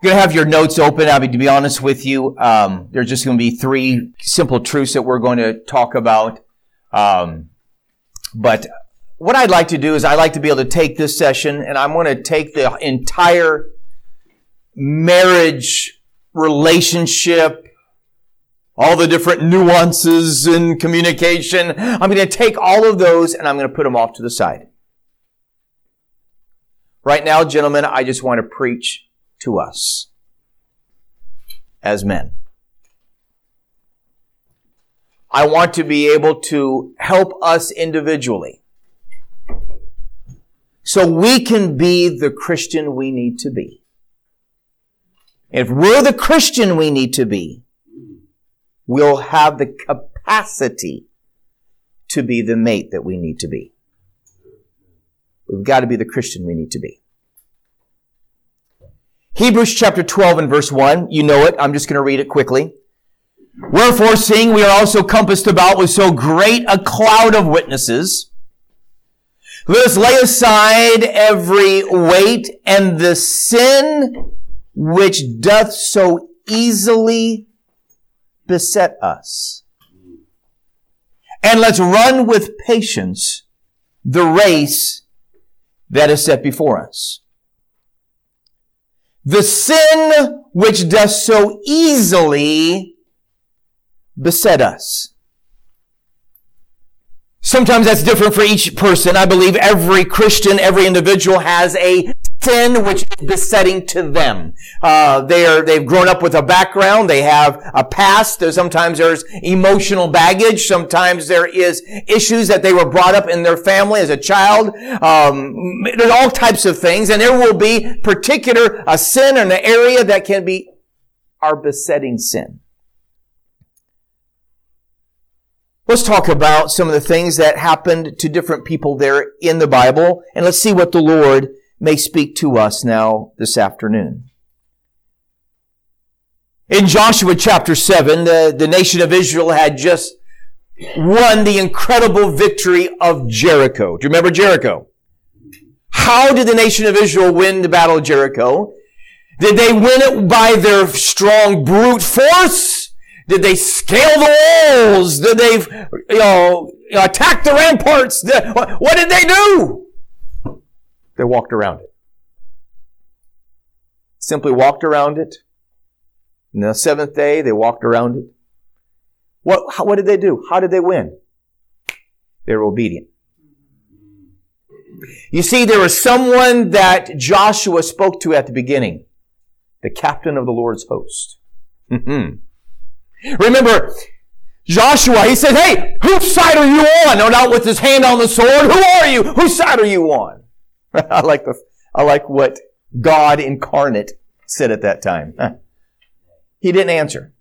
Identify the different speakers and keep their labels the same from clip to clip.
Speaker 1: Going to have your notes open. I mean, to be honest with you, um, there's just going to be three simple truths that we're going to talk about. Um, but what I'd like to do is I'd like to be able to take this session and I'm going to take the entire marriage relationship, all the different nuances in communication. I'm going to take all of those and I'm going to put them off to the side. Right now, gentlemen, I just want to preach to us as men. I want to be able to help us individually so we can be the Christian we need to be. If we're the Christian we need to be, we'll have the capacity to be the mate that we need to be. We've got to be the Christian we need to be. Hebrews chapter 12 and verse 1. You know it. I'm just going to read it quickly. Wherefore, seeing we are also compassed about with so great a cloud of witnesses, let us lay aside every weight and the sin which doth so easily beset us. And let's run with patience the race that is set before us. The sin which does so easily beset us. Sometimes that's different for each person. I believe every Christian, every individual has a sin which is besetting to them. Uh, they are, they've grown up with a background. They have a past. sometimes there's emotional baggage. Sometimes there is issues that they were brought up in their family as a child. Um, there's all types of things, and there will be particular a sin in an area that can be our besetting sin. Let's talk about some of the things that happened to different people there in the Bible, and let's see what the Lord may speak to us now this afternoon. In Joshua chapter 7, the, the nation of Israel had just won the incredible victory of Jericho. Do you remember Jericho? How did the nation of Israel win the battle of Jericho? Did they win it by their strong brute force? Did they scale the walls? Did they, you know, attack the ramparts? What did they do? They walked around it. Simply walked around it. And the seventh day, they walked around it. What, how, what did they do? How did they win? They were obedient. You see, there was someone that Joshua spoke to at the beginning. The captain of the Lord's host. Remember, Joshua, he said, hey, whose side are you on? No doubt with his hand on the sword. Who are you? Whose side are you on? I like the, I like what God incarnate said at that time. He didn't answer.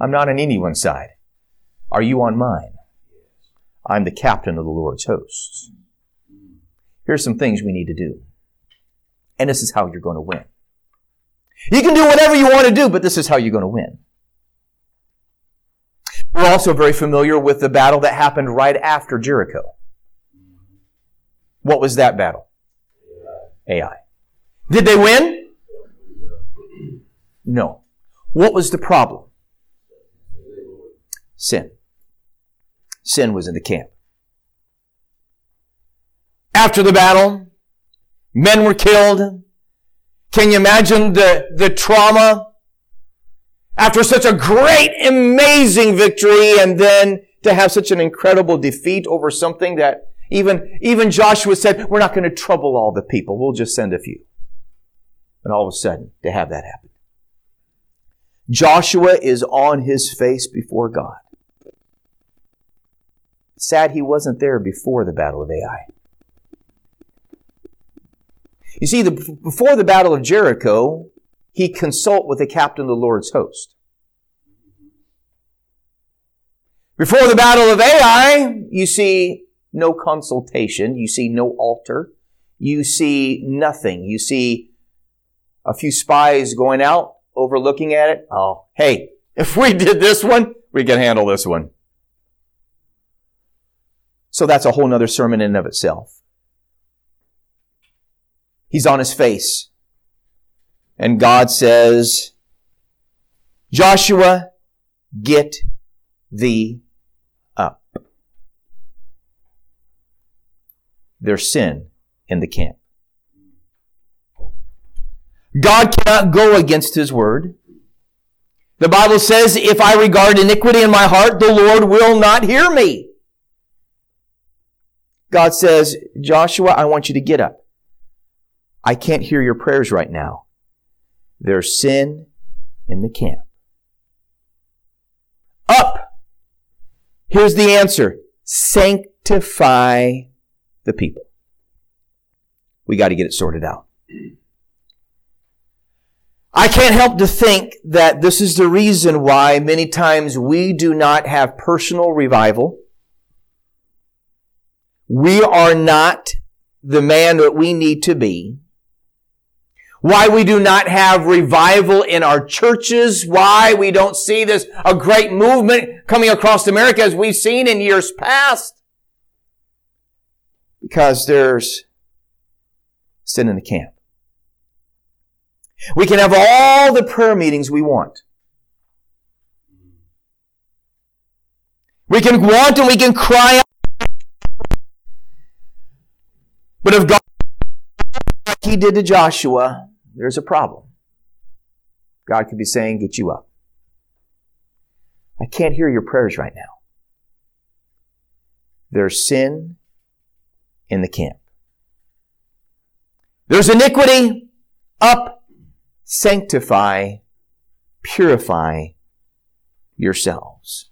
Speaker 1: I'm not on anyone's side. Are you on mine? I'm the captain of the Lord's hosts. Here's some things we need to do. And this is how you're going to win. You can do whatever you want to do, but this is how you're going to win. We're also very familiar with the battle that happened right after Jericho. What was that battle? Ai. Did they win? No. What was the problem? Sin. Sin was in the camp. After the battle, men were killed. Can you imagine the, the trauma? After such a great, amazing victory and then to have such an incredible defeat over something that even, even Joshua said, we're not going to trouble all the people. We'll just send a few. And all of a sudden, to have that happen. Joshua is on his face before God. Sad he wasn't there before the Battle of Ai. You see, the, before the Battle of Jericho, he consult with the captain of the Lord's host. Before the Battle of Ai, you see no consultation. You see no altar. You see nothing. You see a few spies going out, overlooking at it. Oh, hey, if we did this one, we can handle this one. So that's a whole nother sermon in and of itself. He's on his face. And God says, Joshua, get thee up. There's sin in the camp. God cannot go against his word. The Bible says, if I regard iniquity in my heart, the Lord will not hear me. God says, Joshua, I want you to get up. I can't hear your prayers right now. There's sin in the camp. Up! Here's the answer. Sanctify the people. We got to get it sorted out. I can't help to think that this is the reason why many times we do not have personal revival. We are not the man that we need to be. Why we do not have revival in our churches. Why we don't see this, a great movement coming across America as we've seen in years past. Because there's sin in the camp. We can have all the prayer meetings we want. We can want and we can cry out. But if God, like He did to Joshua, there's a problem. God could be saying, Get you up. I can't hear your prayers right now. There's sin in the camp. There's iniquity up sanctify, purify yourselves.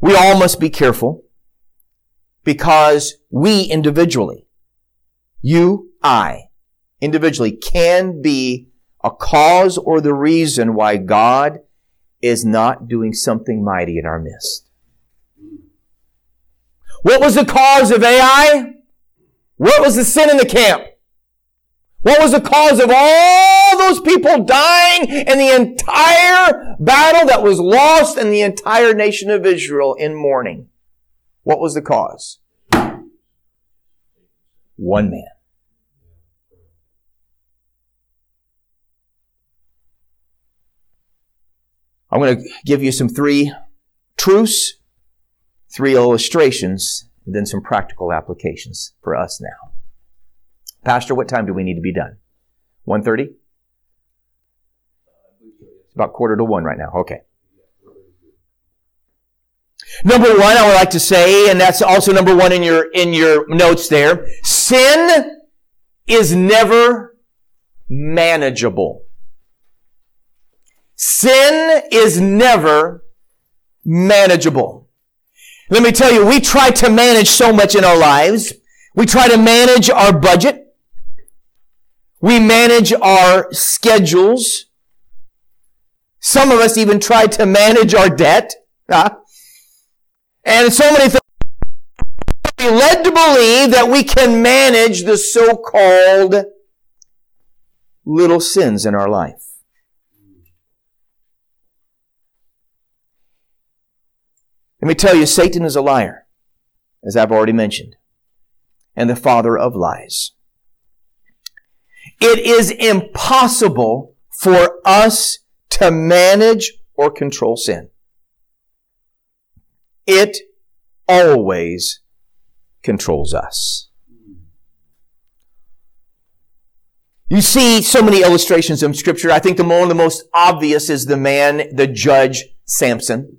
Speaker 1: We all must be careful because we individually, you, I, individually can be a cause or the reason why God is not doing something mighty in our midst. What was the cause of Ai? What was the sin in the camp? What was the cause of all those people dying and the entire battle that was lost and the entire nation of Israel in mourning? What was the cause? One man. I'm going to give you some three truths, three illustrations, and then some practical applications for us now. Pastor, what time do we need to be done? 1.30? It's about quarter to one right now. Okay. Number one, I would like to say, and that's also number one in your, in your notes there, sin is never manageable. Sin is never manageable. Let me tell you, we try to manage so much in our lives. We try to manage our budget. We manage our schedules. Some of us even try to manage our debt. And so many things we led to believe that we can manage the so-called little sins in our life. Let me tell you, Satan is a liar, as I've already mentioned, and the father of lies. It is impossible for us to manage or control sin. It always controls us. You see so many illustrations in scripture. I think the one of the most obvious is the man, the judge, Samson.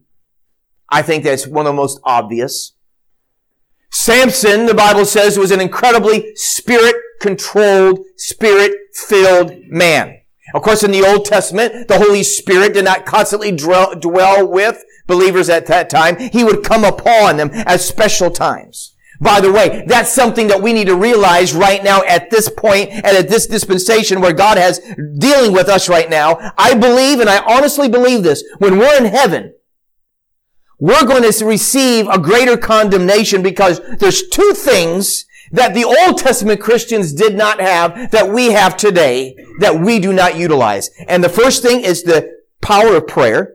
Speaker 1: I think that's one of the most obvious. Samson, the Bible says, was an incredibly spirit controlled, spirit filled man. Of course, in the Old Testament, the Holy Spirit did not constantly dwell with believers at that time. He would come upon them at special times. By the way, that's something that we need to realize right now at this point and at this dispensation where God has dealing with us right now. I believe and I honestly believe this. When we're in heaven, we're going to receive a greater condemnation because there's two things that the Old Testament Christians did not have that we have today that we do not utilize. And the first thing is the power of prayer.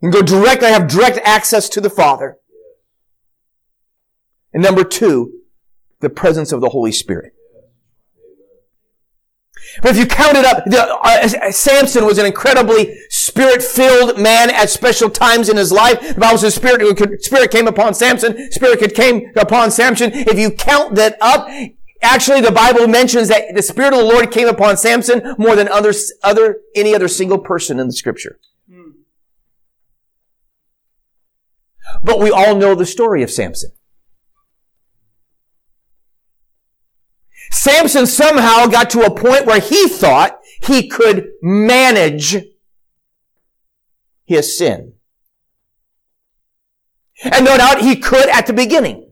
Speaker 1: You can go direct, I have direct access to the Father. And number two, the presence of the Holy Spirit. But if you count it up, the, uh, Samson was an incredibly spirit-filled man at special times in his life. The Bible says spirit, spirit came upon Samson, spirit came upon Samson. If you count that up, actually the Bible mentions that the spirit of the Lord came upon Samson more than other, other, any other single person in the scripture. But we all know the story of Samson. Samson somehow got to a point where he thought he could manage his sin. And no doubt he could at the beginning.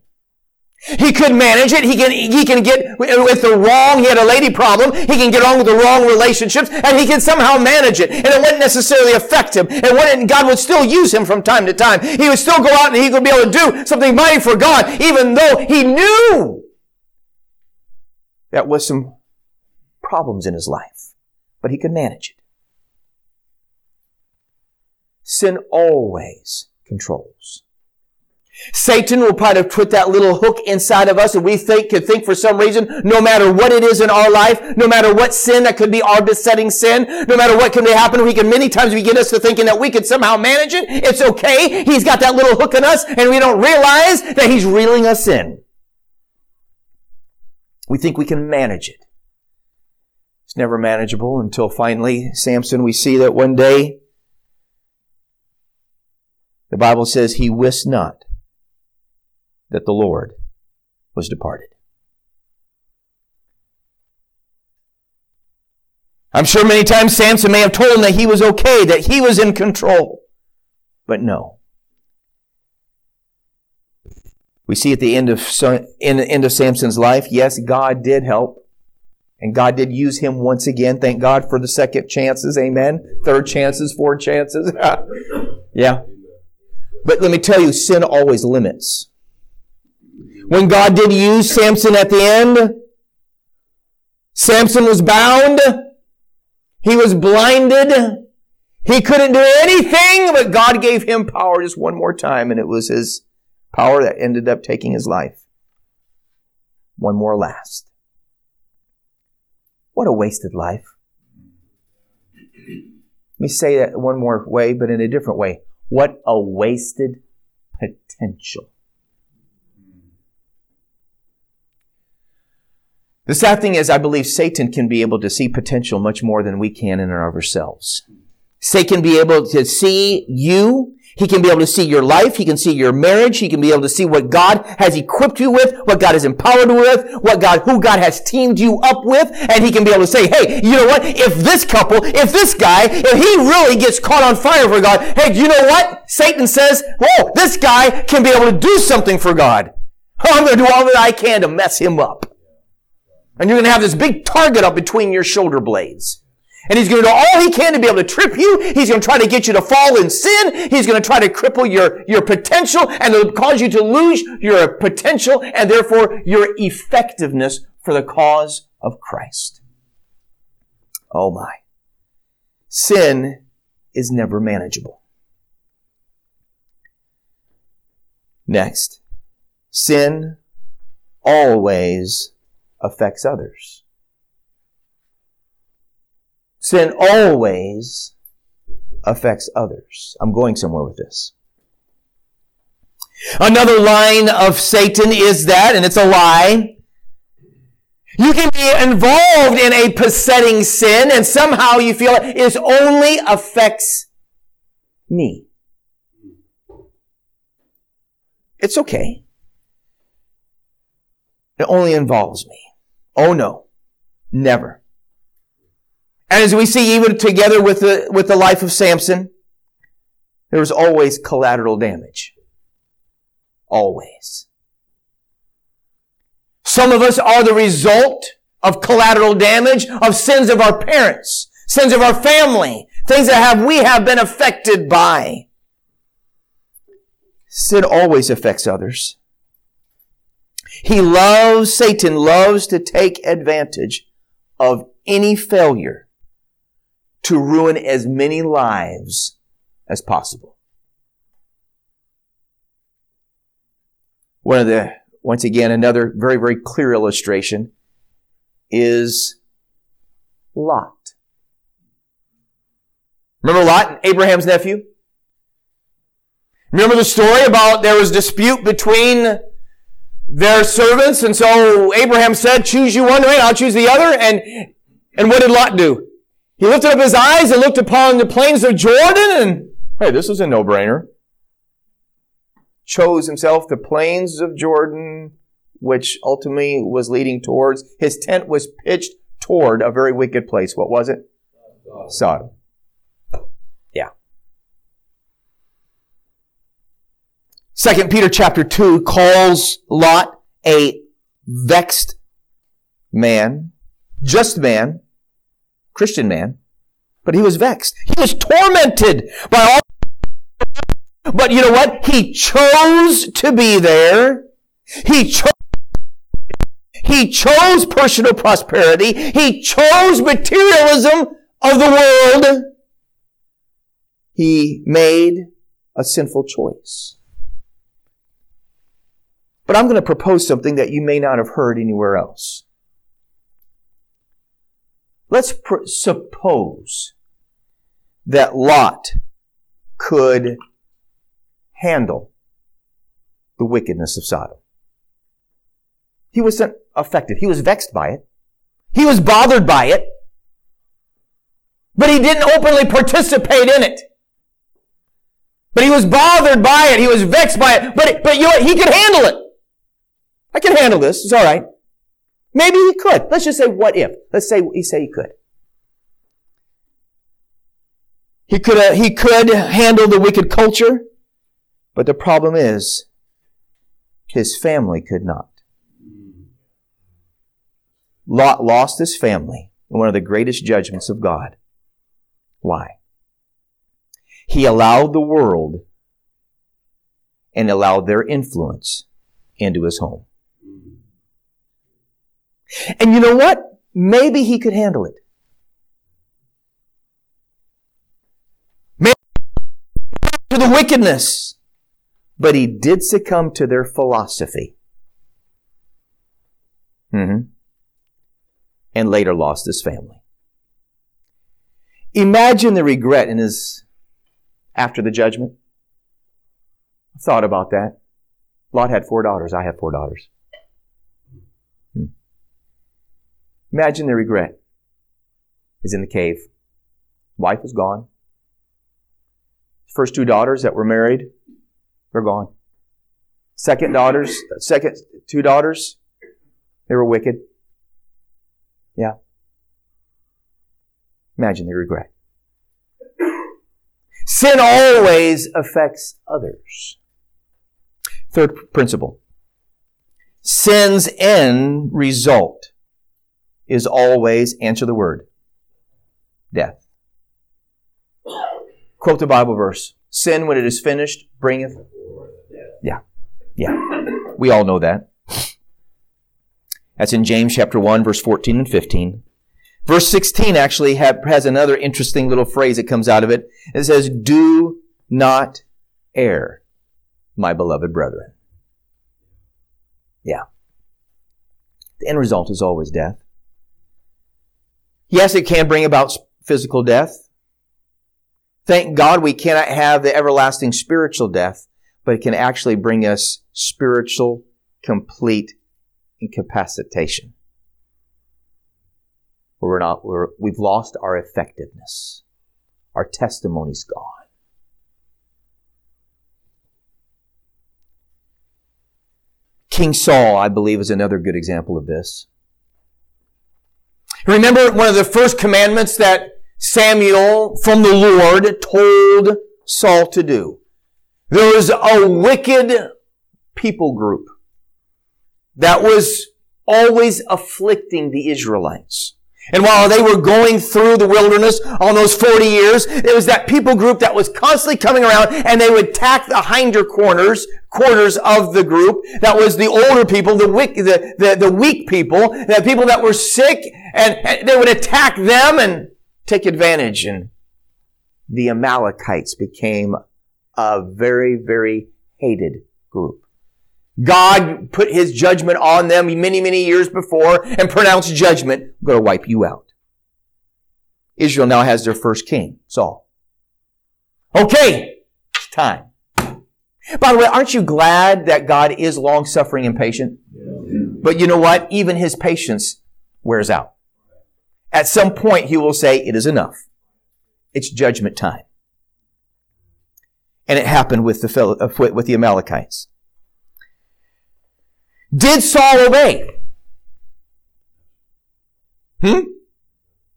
Speaker 1: He could manage it. He can, he can get with the wrong, he had a lady problem. He can get on with the wrong relationships and he can somehow manage it. And it wouldn't necessarily affect him. And when God would still use him from time to time. He would still go out and he would be able to do something mighty for God, even though he knew that was some problems in his life, but he could manage it. Sin always controls. Satan will to put that little hook inside of us and we think, could think for some reason, no matter what it is in our life, no matter what sin that could be our besetting sin, no matter what can be happen, we can many times we get us to thinking that we can somehow manage it. It's okay. He's got that little hook in us and we don't realize that he's reeling us in. We think we can manage it. It's never manageable until finally, Samson, we see that one day, the Bible says he wist not that the Lord was departed. I'm sure many times Samson may have told him that he was okay, that he was in control. But no. We see at the end of, in the end of Samson's life, yes, God did help. And God did use him once again. Thank God for the second chances. Amen. Third chances, fourth chances. yeah. But let me tell you, sin always limits. When God did use Samson at the end, Samson was bound. He was blinded. He couldn't do anything, but God gave him power just one more time, and it was his power that ended up taking his life. One more last. What a wasted life. Let me say that one more way, but in a different way. What a wasted potential. The sad thing is, I believe Satan can be able to see potential much more than we can in and of ourselves. Satan can be able to see you he can be able to see your life. He can see your marriage. He can be able to see what God has equipped you with, what God has empowered you with, what God, who God has teamed you up with. And he can be able to say, hey, you know what? If this couple, if this guy, if he really gets caught on fire for God, hey, you know what? Satan says, oh, this guy can be able to do something for God. I'm going to do all that I can to mess him up. And you're going to have this big target up between your shoulder blades. And he's going to do all he can to be able to trip you. He's going to try to get you to fall in sin. He's going to try to cripple your, your potential and to cause you to lose your potential and therefore your effectiveness for the cause of Christ. Oh my. Sin is never manageable. Next. Sin always affects others. Sin always affects others. I'm going somewhere with this. Another line of Satan is that, and it's a lie. You can be involved in a besetting sin and somehow you feel it only affects me. It's okay. It only involves me. Oh no. Never. And as we see even together with the, with the life of Samson, there was always collateral damage. Always. Some of us are the result of collateral damage of sins of our parents, sins of our family, things that have, we have been affected by. Sin always affects others. He loves, Satan loves to take advantage of any failure to ruin as many lives as possible. One of the, once again, another very, very clear illustration is Lot. Remember Lot, Abraham's nephew? Remember the story about there was dispute between their servants, and so Abraham said, choose you one way, I'll choose the other, and, and what did Lot do? He lifted up his eyes and looked upon the plains of Jordan, and hey, this is a no-brainer. Chose himself the plains of Jordan, which ultimately was leading towards, his tent was pitched toward a very wicked place. What was it? Sodom. Yeah. Second Peter chapter 2 calls Lot a vexed man, just man, Christian man, but he was vexed. He was tormented by all. But you know what? He chose to be there. He chose he chose personal prosperity. He chose materialism of the world. He made a sinful choice. But I'm going to propose something that you may not have heard anywhere else. Let's pr- suppose that Lot could handle the wickedness of Sodom. He wasn't affected. He was vexed by it. He was bothered by it. But he didn't openly participate in it. But he was bothered by it. He was vexed by it. But, but you know? He could handle it. I can handle this. It's all right. Maybe he could. Let's just say what if. Let's say he say he could. He could uh, he could handle the wicked culture, but the problem is his family could not. Lot lost his family in one of the greatest judgments of God. Why? He allowed the world and allowed their influence into his home. And you know what? Maybe he could handle it. Maybe to the wickedness, but he did succumb to their philosophy. Mm-hmm. And later lost his family. Imagine the regret in his after the judgment. Thought about that. Lot had four daughters. I have four daughters. Imagine the regret. He's in the cave. Wife is gone. First two daughters that were married, they're gone. Second daughters, second two daughters, they were wicked. Yeah. Imagine the regret. Sin always affects others. Third principle. Sin's end result is always, answer the word, death. Quote the Bible verse. Sin, when it is finished, bringeth. Yeah. Yeah. We all know that. That's in James chapter 1, verse 14 and 15. Verse 16 actually has another interesting little phrase that comes out of it. It says, Do not err, my beloved brethren. Yeah. The end result is always death. Yes, it can bring about physical death. Thank God we cannot have the everlasting spiritual death, but it can actually bring us spiritual, complete incapacitation. We're not, we're, we've lost our effectiveness. Our testimony's gone. King Saul, I believe, is another good example of this. Remember one of the first commandments that Samuel from the Lord told Saul to do. There was a wicked people group that was always afflicting the Israelites. And while they were going through the wilderness on those 40 years, it was that people group that was constantly coming around and they would attack the hinder corners, quarters of the group. That was the older people, the weak, the, the, the weak people, the people that were sick and, and they would attack them and take advantage. And the Amalekites became a very, very hated group. God put his judgment on them many, many years before and pronounced judgment. I'm going to wipe you out. Israel now has their first king, Saul. Okay, it's time. By the way, aren't you glad that God is long suffering and patient? But you know what? Even his patience wears out. At some point, he will say, it is enough. It's judgment time. And it happened with the, uh, with the Amalekites. Did Saul obey? Hmm?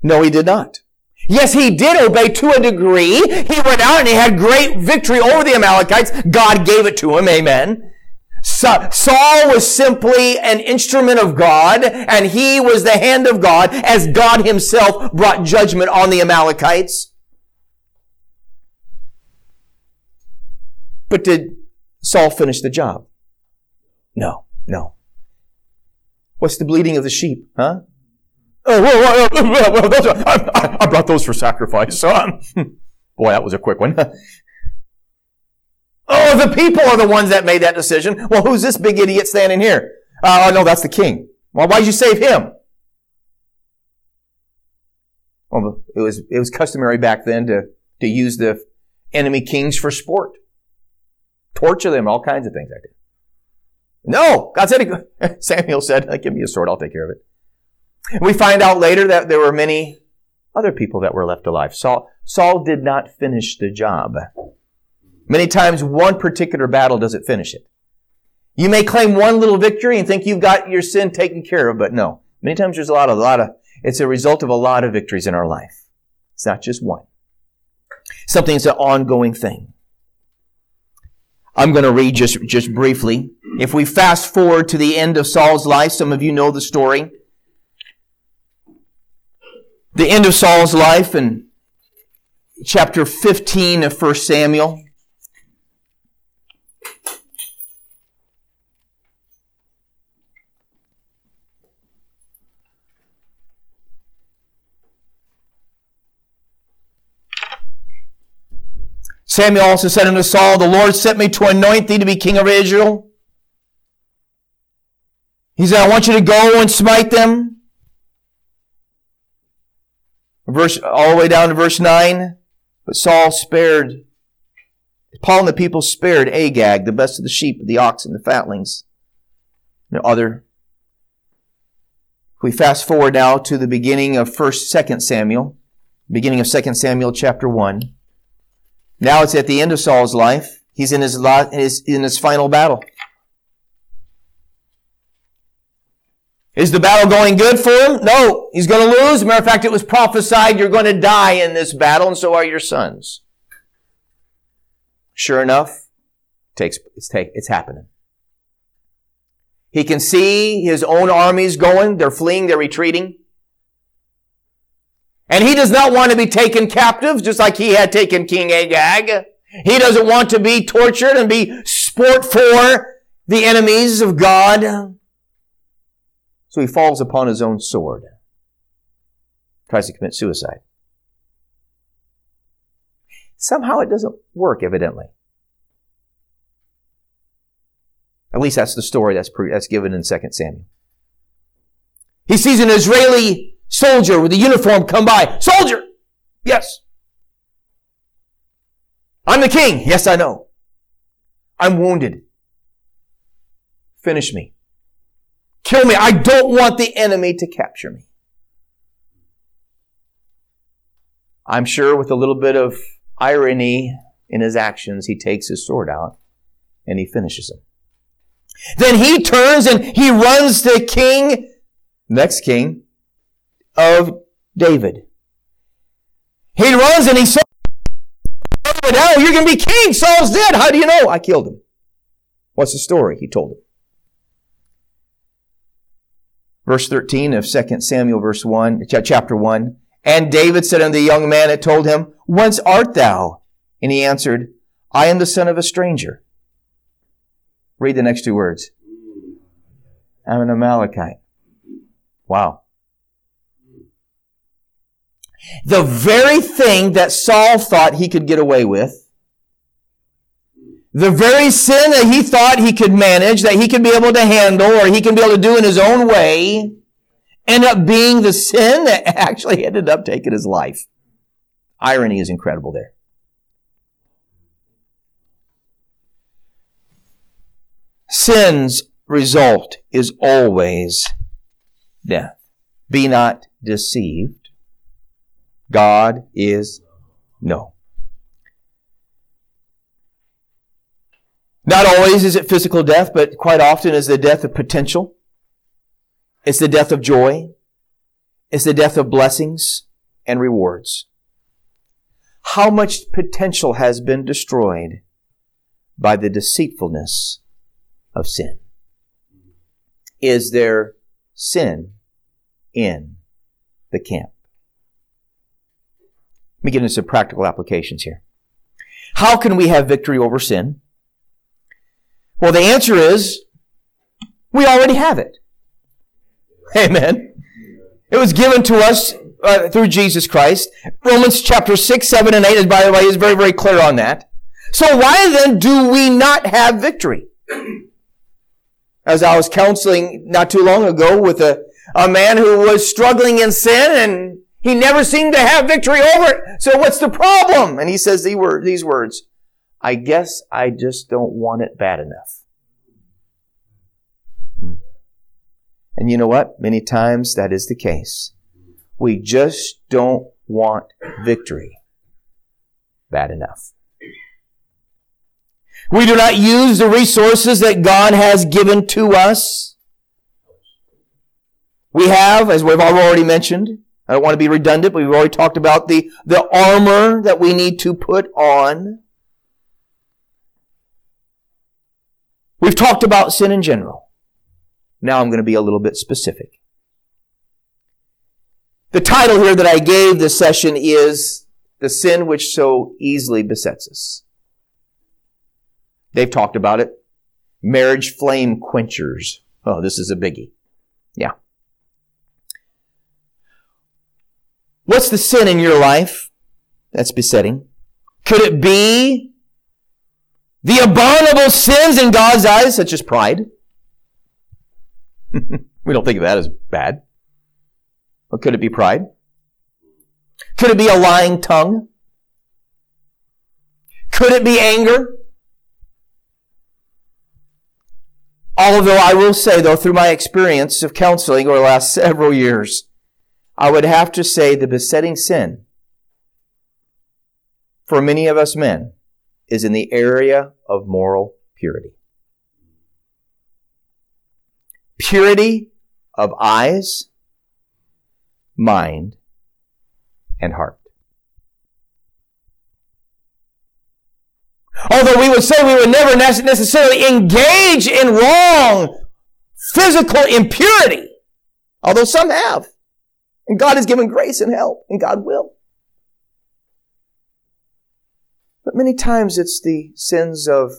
Speaker 1: No, he did not. Yes, he did obey to a degree. He went out and he had great victory over the Amalekites. God gave it to him. Amen. Saul was simply an instrument of God and he was the hand of God as God himself brought judgment on the Amalekites. But did Saul finish the job? No, no. What's the bleeding of the sheep, huh? Oh, well, well, well, those are, I, I, brought those for sacrifice. So, um, boy, that was a quick one. oh, the people are the ones that made that decision. Well, who's this big idiot standing here? Uh, oh, no, that's the king. Well, why'd you save him? Well, it was, it was customary back then to, to use the enemy kings for sport. Torture them, all kinds of things like. No, God said, Samuel said, give me a sword, I'll take care of it. We find out later that there were many other people that were left alive. Saul, Saul did not finish the job. Many times one particular battle doesn't finish it. You may claim one little victory and think you've got your sin taken care of, but no. Many times there's a lot of, a lot of, it's a result of a lot of victories in our life. It's not just one. Something that's an ongoing thing. I'm going to read just, just briefly. If we fast forward to the end of Saul's life, some of you know the story the end of Saul's life in chapter 15 of 1 Samuel. Samuel also said unto Saul, The Lord sent me to anoint thee to be king of Israel. He said, I want you to go and smite them Verse, all the way down to verse 9. But Saul spared, Paul and the people spared Agag, the best of the sheep, the oxen, the fatlings, and other. We fast forward now to the beginning of 1st, 2nd Samuel, beginning of 2nd Samuel chapter 1. Now it's at the end of Saul's life. He's in his, his, in his final battle. Is the battle going good for him? No, he's going to lose. Matter of fact, it was prophesied you're going to die in this battle, and so are your sons. Sure enough, takes it's, take, it's happening. He can see his own armies going. They're fleeing. They're retreating. And he does not want to be taken captive, just like he had taken King Agag. He doesn't want to be tortured and be sport for the enemies of God. So he falls upon his own sword, tries to commit suicide. Somehow it doesn't work, evidently. At least that's the story that's, that's given in 2 Samuel. He sees an Israeli soldier with a uniform come by. Soldier! Yes. I'm the king. Yes, I know. I'm wounded. Finish me. Kill me. I don't want the enemy to capture me. I'm sure with a little bit of irony in his actions, he takes his sword out and he finishes him. Then he turns and he runs to king, next king of David. He runs and he says, Oh, you're going to be king. Saul's dead. How do you know? I killed him. What's the story? He told him. Verse 13 of 2 Samuel verse 1, chapter 1. And David said unto the young man that told him, Whence art thou? And he answered, I am the son of a stranger. Read the next two words. I'm an Amalekite. Wow. The very thing that Saul thought he could get away with, the very sin that he thought he could manage, that he could be able to handle, or he can be able to do in his own way, ended up being the sin that actually ended up taking his life. Irony is incredible there. Sin's result is always death. Be not deceived. God is no. Not always is it physical death, but quite often is the death of potential. It's the death of joy. It's the death of blessings and rewards. How much potential has been destroyed by the deceitfulness of sin? Is there sin in the camp? Let me get into some practical applications here. How can we have victory over sin? Well, the answer is we already have it. Amen. It was given to us uh, through Jesus Christ. Romans chapter 6, 7, and 8, and by the way, is very, very clear on that. So why then do we not have victory? As I was counseling not too long ago with a, a man who was struggling in sin and he never seemed to have victory over it. So what's the problem? And he says these words, I guess I just don't want it bad enough. Hmm. And you know what? Many times that is the case. We just don't want victory bad enough. We do not use the resources that God has given to us. We have, as we've already mentioned, I don't want to be redundant, but we've already talked about the, the armor that we need to put on. We've talked about sin in general. Now I'm going to be a little bit specific. The title here that I gave this session is The Sin Which So Easily Besets Us. They've talked about it. Marriage flame quenchers. Oh, this is a biggie. Yeah. What's the sin in your life that's besetting? Could it be the abominable sins in God's eyes, such as pride. we don't think of that as bad. But could it be pride? Could it be a lying tongue? Could it be anger? Although I will say, though, through my experience of counseling over the last several years, I would have to say the besetting sin for many of us men is in the area of moral purity. Purity of eyes, mind, and heart. Although we would say we would never necessarily engage in wrong physical impurity, although some have. And God has given grace and help, and God will. But many times it's the sins of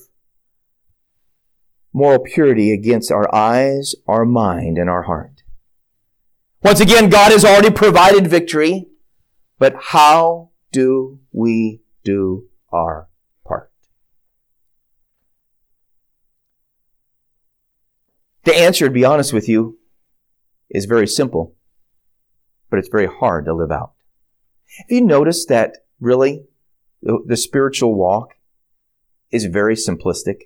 Speaker 1: moral purity against our eyes, our mind, and our heart. Once again, God has already provided victory, but how do we do our part? The answer, to be honest with you, is very simple, but it's very hard to live out. Have you noticed that really the, the spiritual walk is very simplistic.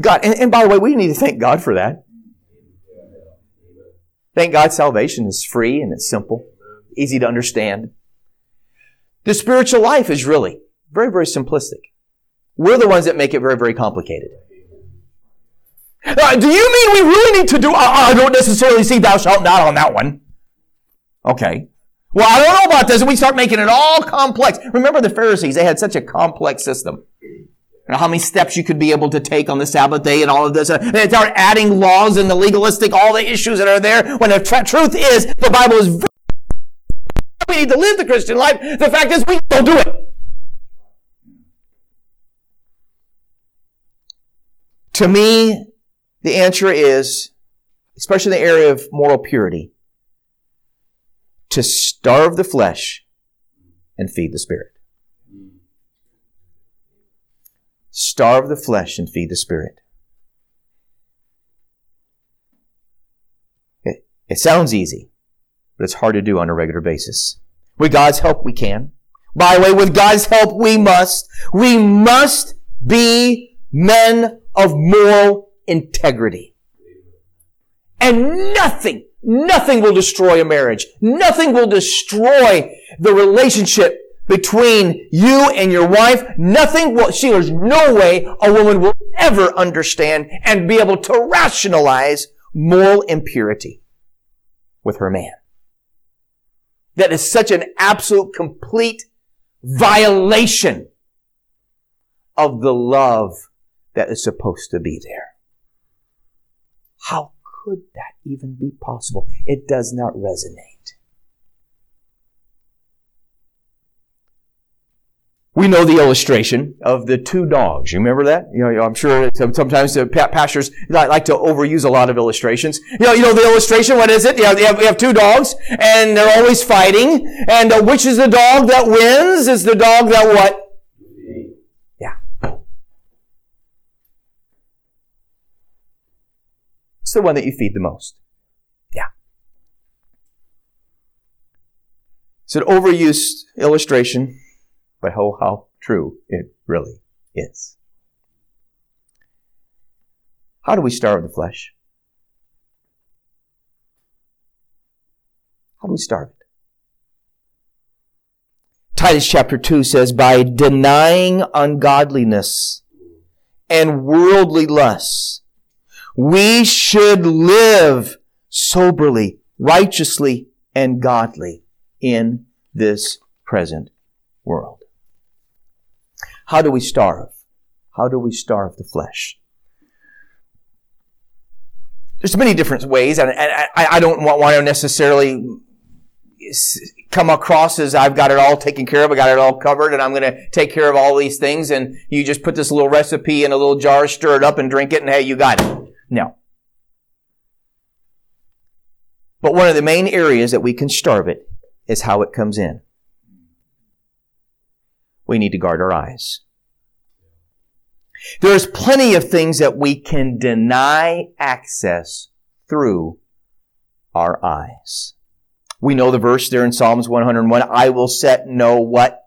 Speaker 1: God, and, and by the way, we need to thank God for that. Thank God salvation is free and it's simple, easy to understand. The spiritual life is really very, very simplistic. We're the ones that make it very, very complicated. Uh, do you mean we really need to do, uh, I don't necessarily see thou shalt not on that one. Okay. Well, I don't know about this. And we start making it all complex. Remember the Pharisees, they had such a complex system. You know, how many steps you could be able to take on the Sabbath day and all of this. They start adding laws and the legalistic, all the issues that are there. When the truth is, the Bible is very we need to live the Christian life. The fact is, we don't do it. To me, the answer is, especially in the area of moral purity, to starve the flesh and feed the spirit. Starve the flesh and feed the spirit. It sounds easy, but it's hard to do on a regular basis. With God's help, we can. By the way, with God's help, we must. We must be men of moral integrity. And nothing, nothing will destroy a marriage. Nothing will destroy the relationship between you and your wife. Nothing will, see, there's no way a woman will ever understand and be able to rationalize moral impurity with her man. That is such an absolute complete violation of the love that is supposed to be there. How could that even be possible? It does not resonate. We know the illustration of the two dogs. You remember that? You know, I'm sure sometimes the pastors like to overuse a lot of illustrations. You know, you know the illustration. What is it? You, have, you have two dogs, and they're always fighting. And uh, which is the dog that wins? Is the dog that what? Yeah. It's the one that you feed the most. Yeah. It's an overused illustration but oh, how true it really is. How do we starve the flesh? How do we starve it? Titus chapter 2 says, by denying ungodliness and worldly lusts, we should live soberly, righteously, and godly in this present world. How do we starve? How do we starve the flesh? There's many different ways, and I don't want to necessarily come across as I've got it all taken care of, I got it all covered, and I'm going to take care of all these things, and you just put this little recipe in a little jar, stir it up, and drink it, and hey, you got it. No. But one of the main areas that we can starve it is how it comes in we need to guard our eyes. There's plenty of things that we can deny access through our eyes. We know the verse there in Psalms 101, I will set no what?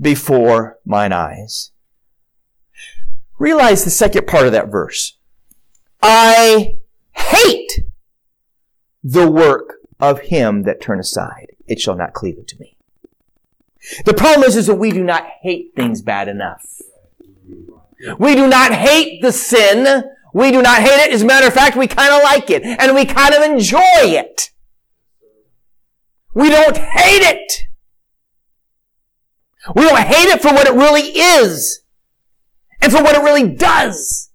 Speaker 1: Before mine eyes. Realize the second part of that verse. I hate the work of him that turn aside. It shall not cleave unto me. The problem is, is that we do not hate things bad enough. We do not hate the sin. We do not hate it. As a matter of fact, we kind of like it and we kind of enjoy it. We don't hate it. We don't hate it for what it really is and for what it really does.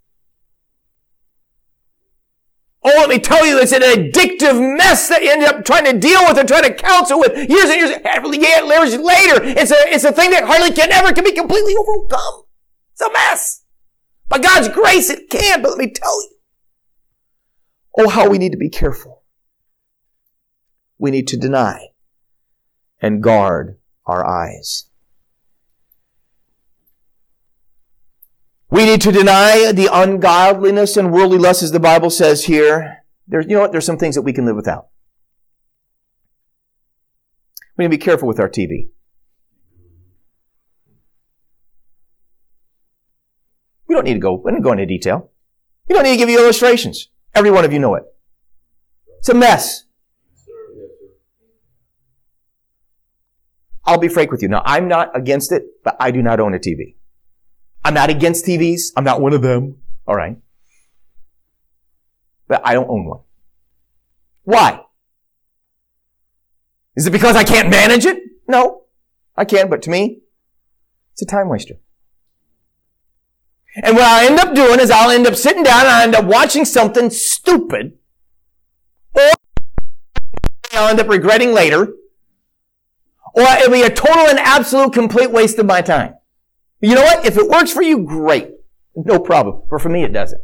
Speaker 1: Oh, let me tell you, it's an addictive mess that you end up trying to deal with and trying to counsel with years and years, years later. It's a, it's a thing that hardly can ever can be completely overcome. It's a mess. By God's grace, it can, but let me tell you. Oh, how we need to be careful. We need to deny and guard our eyes. We need to deny the ungodliness and worldly lust, as the Bible says here. There's, you know what? There's some things that we can live without. We need to be careful with our TV. We don't need to go, we don't go into detail. We don't need to give you illustrations. Every one of you know it. It's a mess. I'll be frank with you. Now, I'm not against it, but I do not own a TV. I'm not against TVs. I'm not one of them. All right. But I don't own one. Why? Is it because I can't manage it? No, I can, but to me, it's a time waster. And what I'll end up doing is I'll end up sitting down and I'll end up watching something stupid. Or I'll end up regretting later. Or it'll be a total and absolute complete waste of my time. You know what? If it works for you, great. No problem. But for me, it doesn't.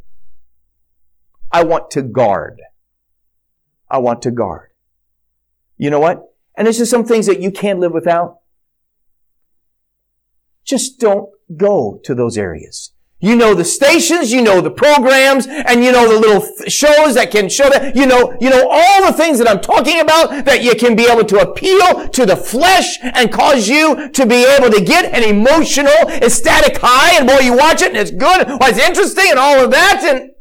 Speaker 1: I want to guard. I want to guard. You know what? And there's just some things that you can't live without. Just don't go to those areas. You know the stations, you know the programs, and you know the little shows that can show that. You know, you know all the things that I'm talking about that you can be able to appeal to the flesh and cause you to be able to get an emotional, ecstatic high. And boy, you watch it and it's good, well, it's interesting and all of that. And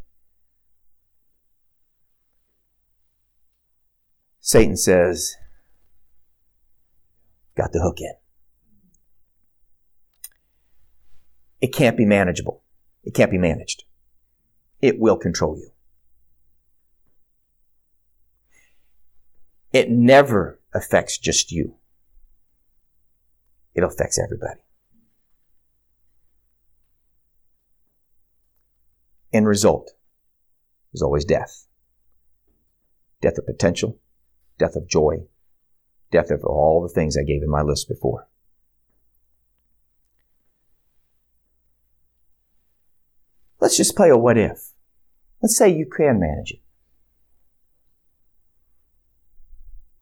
Speaker 1: Satan says, got the hook in. It can't be manageable. It can't be managed. It will control you. It never affects just you. It affects everybody. End result is always death. Death of potential, death of joy, death of all the things I gave in my list before. Let's just play a what if. Let's say you can manage it.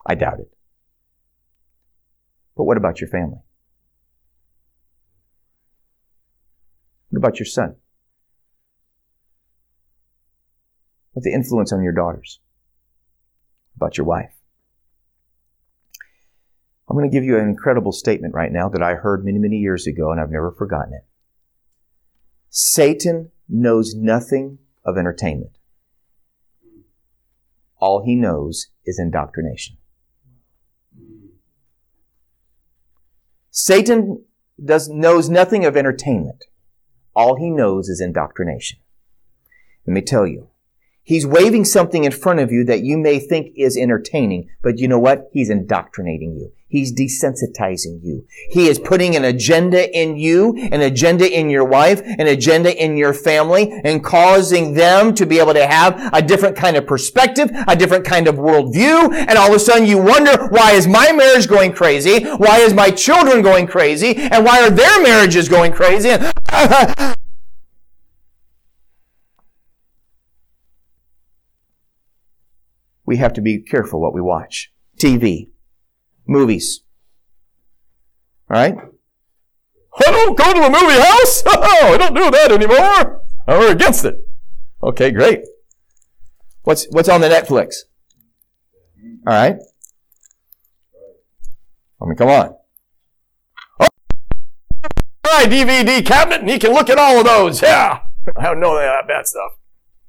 Speaker 1: I doubt it. But what about your family? What about your son? What the influence on your daughters? About your wife? I'm going to give you an incredible statement right now that I heard many, many years ago, and I've never forgotten it. Satan knows nothing of entertainment. All he knows is indoctrination. Satan does, knows nothing of entertainment. All he knows is indoctrination. Let me tell you, He's waving something in front of you that you may think is entertaining, but you know what? He's indoctrinating you. He's desensitizing you. He is putting an agenda in you, an agenda in your wife, an agenda in your family, and causing them to be able to have a different kind of perspective, a different kind of worldview, and all of a sudden you wonder, why is my marriage going crazy? Why is my children going crazy? And why are their marriages going crazy? we have to be careful what we watch. TV, movies. All right? I don't go to the movie house. Oh, I don't do that anymore. We're against it. Okay, great. What's what's on the Netflix? All right. I mean, come on. Oh, right, DVD cabinet, and you can look at all of those. Yeah, I don't know that bad stuff.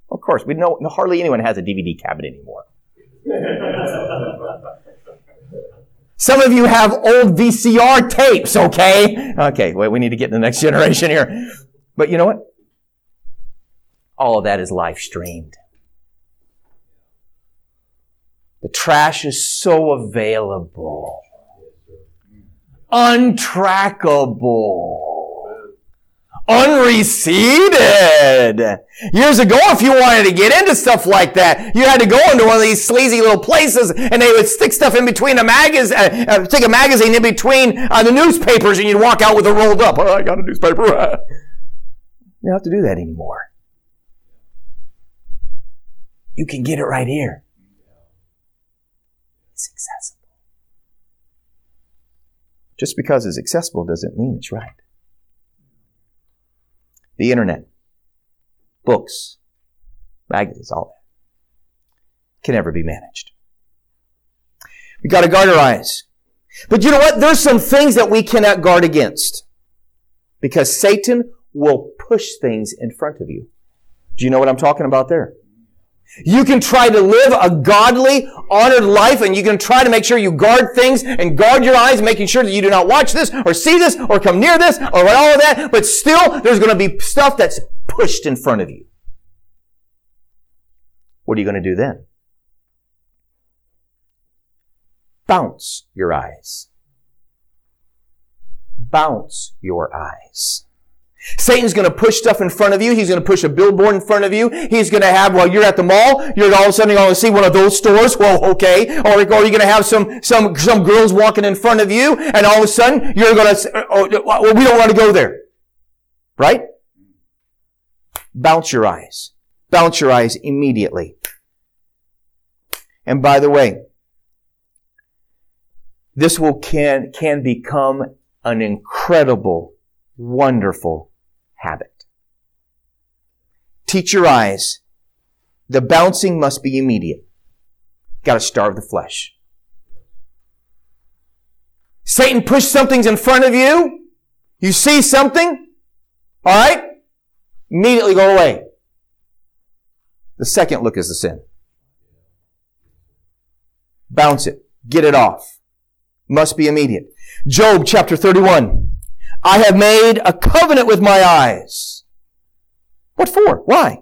Speaker 1: Of course, we know hardly anyone has a DVD cabinet anymore. Some of you have old VCR tapes, okay? Okay, wait, we need to get the next generation here. But you know what? All of that is live streamed. The trash is so available. Untrackable unreceded. Years ago, if you wanted to get into stuff like that, you had to go into one of these sleazy little places and they would stick stuff in between a magazine, uh, uh, a magazine in between uh, the newspapers and you'd walk out with it rolled up. Oh, I got a newspaper. you don't have to do that anymore. You can get it right here. It's accessible. Just because it's accessible doesn't mean it's right the internet, books, magazines, all that can never be managed. We got to guard our eyes. But you know what? There's some things that we cannot guard against because Satan will push things in front of you. Do you know what I'm talking about there? You can try to live a godly, honored life and you can try to make sure you guard things and guard your eyes, making sure that you do not watch this or see this or come near this or all of that. But still, there's going to be stuff that's pushed in front of you. What are you going to do then? Bounce your eyes. Bounce your eyes. Satan's going to push stuff in front of you. He's going to push a billboard in front of you. He's going to have, while you're at the mall, you're all of a sudden going to see one of those stores. Well, okay. Or, or you're going to have some, some, some girls walking in front of you, and all of a sudden you're going to, uh, oh, uh, well, we don't want to go there. Right? Bounce your eyes. Bounce your eyes immediately. And by the way, this will can, can become an incredible, wonderful habit. teach your eyes. The bouncing must be immediate. Got to starve the flesh. Satan pushed something's in front of you. You see something. All right? Immediately go away. The second look is the sin. Bounce it. Get it off. Must be immediate. Job chapter 31. I have made a covenant with my eyes. What for? Why?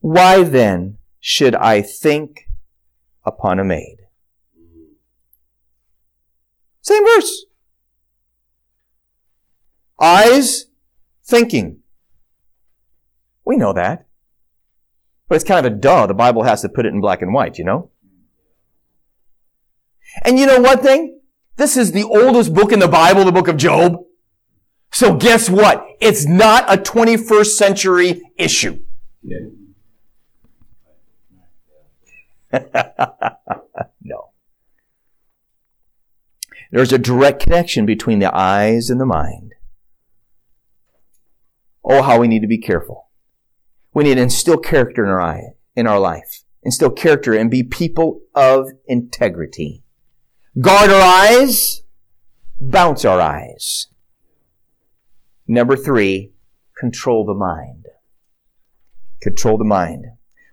Speaker 1: Why then should I think upon a maid? Same verse. Eyes, thinking. We know that. But it's kind of a duh. The Bible has to put it in black and white, you know? And you know one thing? This is the oldest book in the Bible, the book of Job. So guess what? It's not a 21st century issue. no. There's a direct connection between the eyes and the mind. Oh, how we need to be careful. We need to instill character in our eye, in our life. Instill character and be people of integrity. Guard our eyes, bounce our eyes. Number three, control the mind. Control the mind.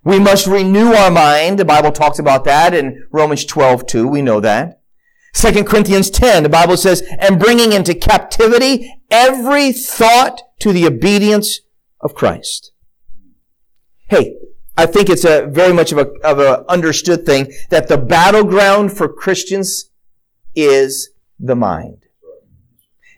Speaker 1: We must renew our mind. The Bible talks about that in Romans 12, 2. We know that. 2 Corinthians 10, the Bible says, and bringing into captivity every thought to the obedience of Christ. Hey, I think it's a very much of a, of a understood thing that the battleground for Christians is the mind.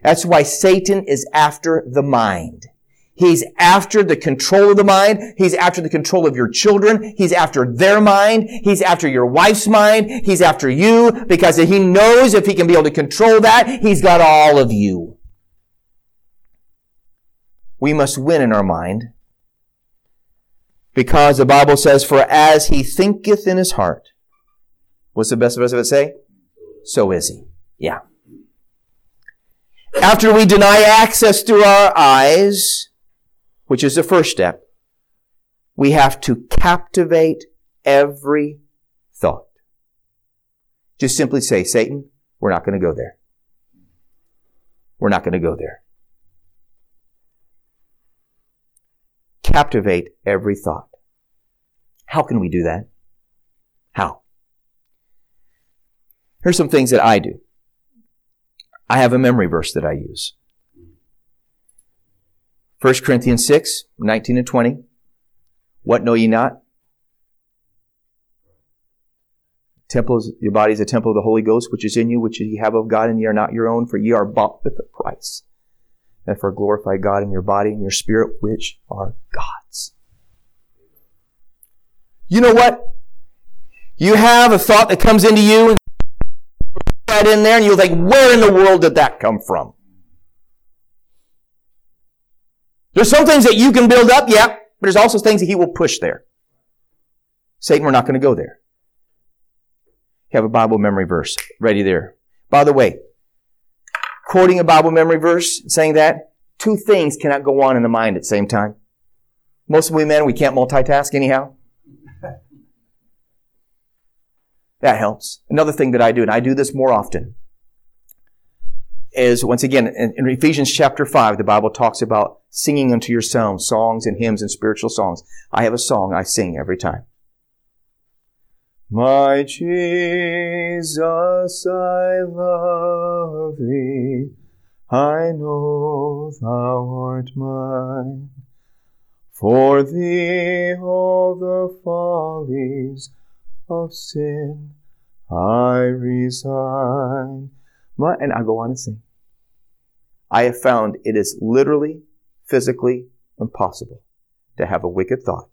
Speaker 1: That's why Satan is after the mind. He's after the control of the mind. He's after the control of your children. He's after their mind. He's after your wife's mind. He's after you because he knows if he can be able to control that, he's got all of you. We must win in our mind because the Bible says, for as he thinketh in his heart, what's the best verse of it say? So is he. Yeah. After we deny access to our eyes, which is the first step, we have to captivate every thought. Just simply say, Satan, we're not going to go there. We're not going to go there. Captivate every thought. How can we do that? How? Here's some things that I do. I have a memory verse that I use. 1 Corinthians 6, 19 and 20. What know ye not? Temples, your body is a temple of the Holy Ghost, which is in you, which ye have of God, and ye are not your own, for ye are bought with a price. Therefore glorify God in your body and your spirit, which are God's. You know what? You have a thought that comes into you, and that in there, and you'll think, where in the world did that come from? There's some things that you can build up, yeah, but there's also things that he will push there. Satan, we're not going to go there. You have a Bible memory verse ready there. By the way, quoting a Bible memory verse, saying that, two things cannot go on in the mind at the same time. Most of we men, we can't multitask anyhow. That helps. Another thing that I do, and I do this more often, is once again, in, in Ephesians chapter 5, the Bible talks about singing unto yourselves songs and hymns and spiritual songs. I have a song I sing every time. My Jesus, I love thee. I know thou art mine. For thee all the follies of sin I resign. My, and I go on and sing. I have found it is literally, physically impossible to have a wicked thought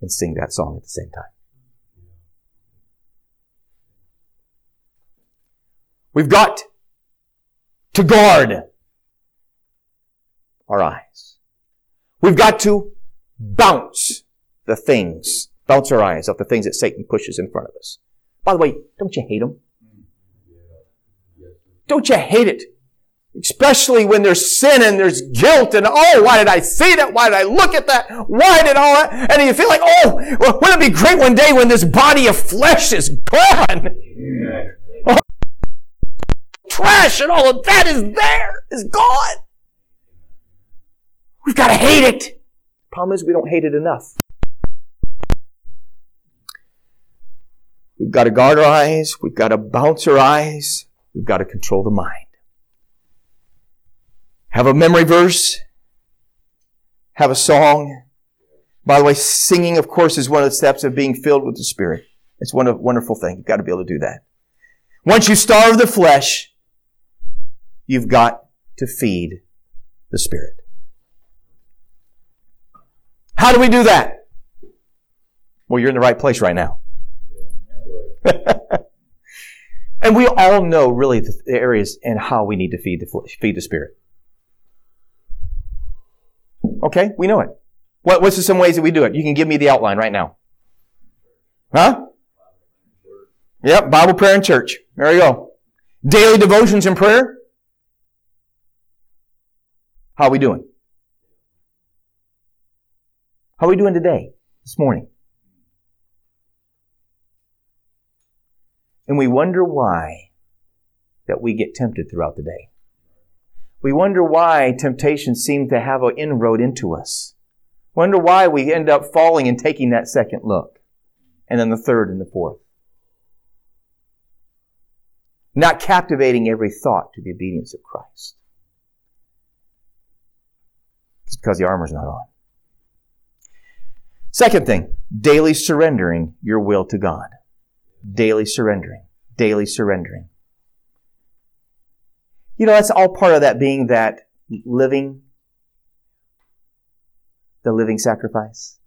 Speaker 1: and sing that song at the same time. We've got to guard our eyes. We've got to bounce the things, bounce our eyes off the things that Satan pushes in front of us. By the way, don't you hate them? Don't you hate it Especially when there's sin and there's guilt and, oh, why did I see that? Why did I look at that? Why did all that? And you feel like, oh, well, wouldn't it be great one day when this body of flesh is gone? Oh, trash and all of that is there, is gone. We've got to hate it. Problem is we don't hate it enough. We've got to guard our eyes. We've got to bounce our eyes. We've got to control the mind. Have a memory verse. Have a song. By the way, singing, of course, is one of the steps of being filled with the Spirit. It's one of wonderful thing. You've got to be able to do that. Once you starve the flesh, you've got to feed the Spirit. How do we do that? Well, you're in the right place right now. and we all know really the areas and how we need to feed the feed the spirit. Okay, we know it. What, what's some ways that we do it? You can give me the outline right now. Huh? Yep, Bible prayer and church. There you go. Daily devotions and prayer. How are we doing? How are we doing today, this morning? And we wonder why that we get tempted throughout the day. We wonder why temptations seem to have an inroad into us. Wonder why we end up falling and taking that second look. And then the third and the fourth. Not captivating every thought to the obedience of Christ. It's because the armor's not on. Second thing, daily surrendering your will to God daily surrendering, daily surrendering. You know, that's all part of that being that living, the living sacrifice.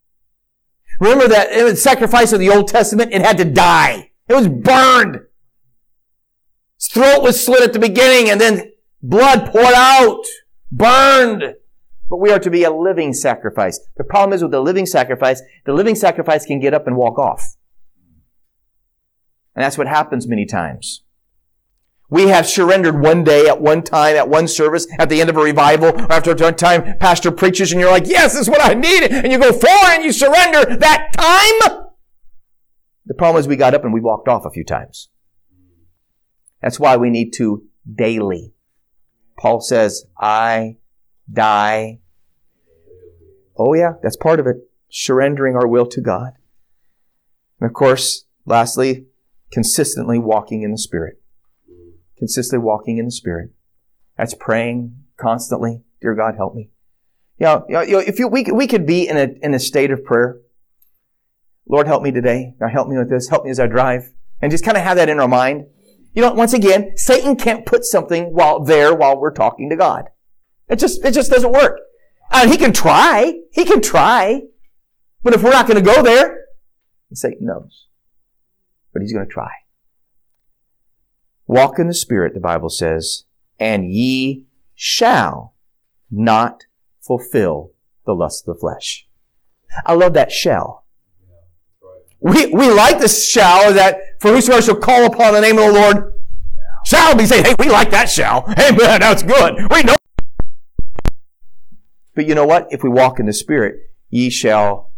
Speaker 1: Remember that sacrifice of the Old Testament, it had to die. It was burned. His throat was slit at the beginning and then blood poured out, burned. But we are to be a living sacrifice. The problem is with the living sacrifice, the living sacrifice can get up and walk off. And that's what happens many times. We have surrendered one day at one time, at one service, at the end of a revival, or after a time, pastor preaches and you're like, yes, this is what I need. And you go forward and you surrender that time. The problem is we got up and we walked off a few times. That's why we need to daily. Paul says, I die. Oh yeah, that's part of it. Surrendering our will to God. And of course, lastly, consistently walking in the Spirit. Consistently walking in the Spirit. That's praying constantly. Dear God, help me. You know, you know if you, we, we could be in a, in a state of prayer. Lord, help me today. Now help me with this. Help me as I drive. And just kind of have that in our mind. You know, once again, Satan can't put something while there while we're talking to God. It just, it just doesn't work. And he can try. He can try. But if we're not going to go there, Satan knows but he's going to try. Walk in the Spirit, the Bible says, and ye shall not fulfill the lust of the flesh. I love that shall. We, we like the shall that for whosoever shall call upon the name of the Lord shall be saved. Hey, we like that shall. Hey, man, that's good. We know. But you know what? If we walk in the Spirit, ye shall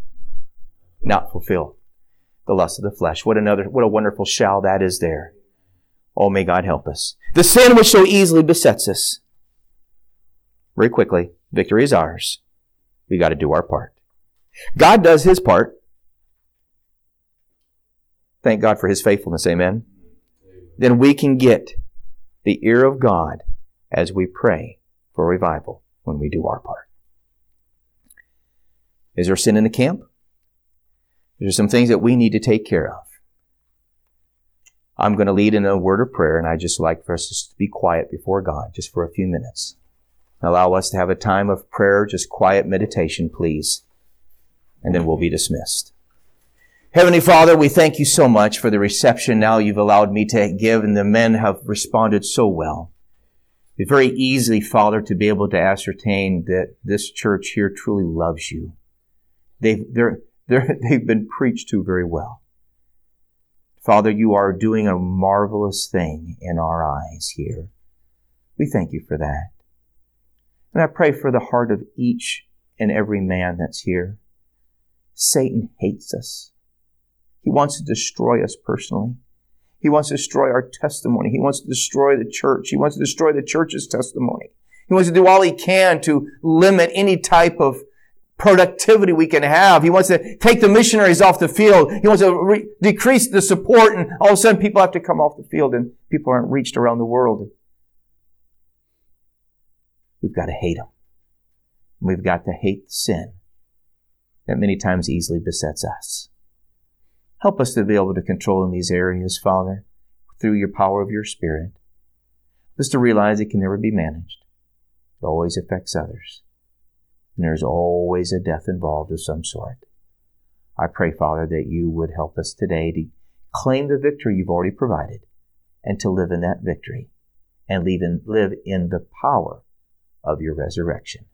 Speaker 1: not fulfill the lust of the flesh. What another, what a wonderful shall that is there. Oh, may God help us. The sin which so easily besets us. Very quickly, victory is ours. We got to do our part. God does his part. Thank God for his faithfulness. Amen. Then we can get the ear of God as we pray for revival when we do our part. Is there sin in the camp? There's some things that we need to take care of. I'm going to lead in a word of prayer, and I just like for us to be quiet before God just for a few minutes. Allow us to have a time of prayer, just quiet meditation, please. And then we'll be dismissed. Heavenly Father, we thank you so much for the reception now you've allowed me to give, and the men have responded so well. It's very easy, Father, to be able to ascertain that this church here truly loves you. They've, they're, they've been preached to very well. Father, you are doing a marvelous thing in our eyes here. We thank you for that. And I pray for the heart of each and every man that's here. Satan hates us. He wants to destroy us personally. He wants to destroy our testimony. He wants to destroy the church. He wants to destroy the church's testimony. He wants to do all he can to limit any type of productivity we can have. He wants to take the missionaries off the field. He wants to re- decrease the support and all of a sudden people have to come off the field and people aren't reached around the world. We've got to hate him. We've got to hate the sin that many times easily besets us. Help us to be able to control in these areas, Father, through your power of your Spirit. Just to realize it can never be managed. It always affects others. And there's always a death involved of some sort. I pray, Father, that you would help us today to claim the victory you've already provided and to live in that victory and live in, live in the power of your resurrection.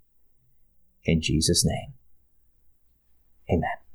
Speaker 1: In Jesus' name, amen.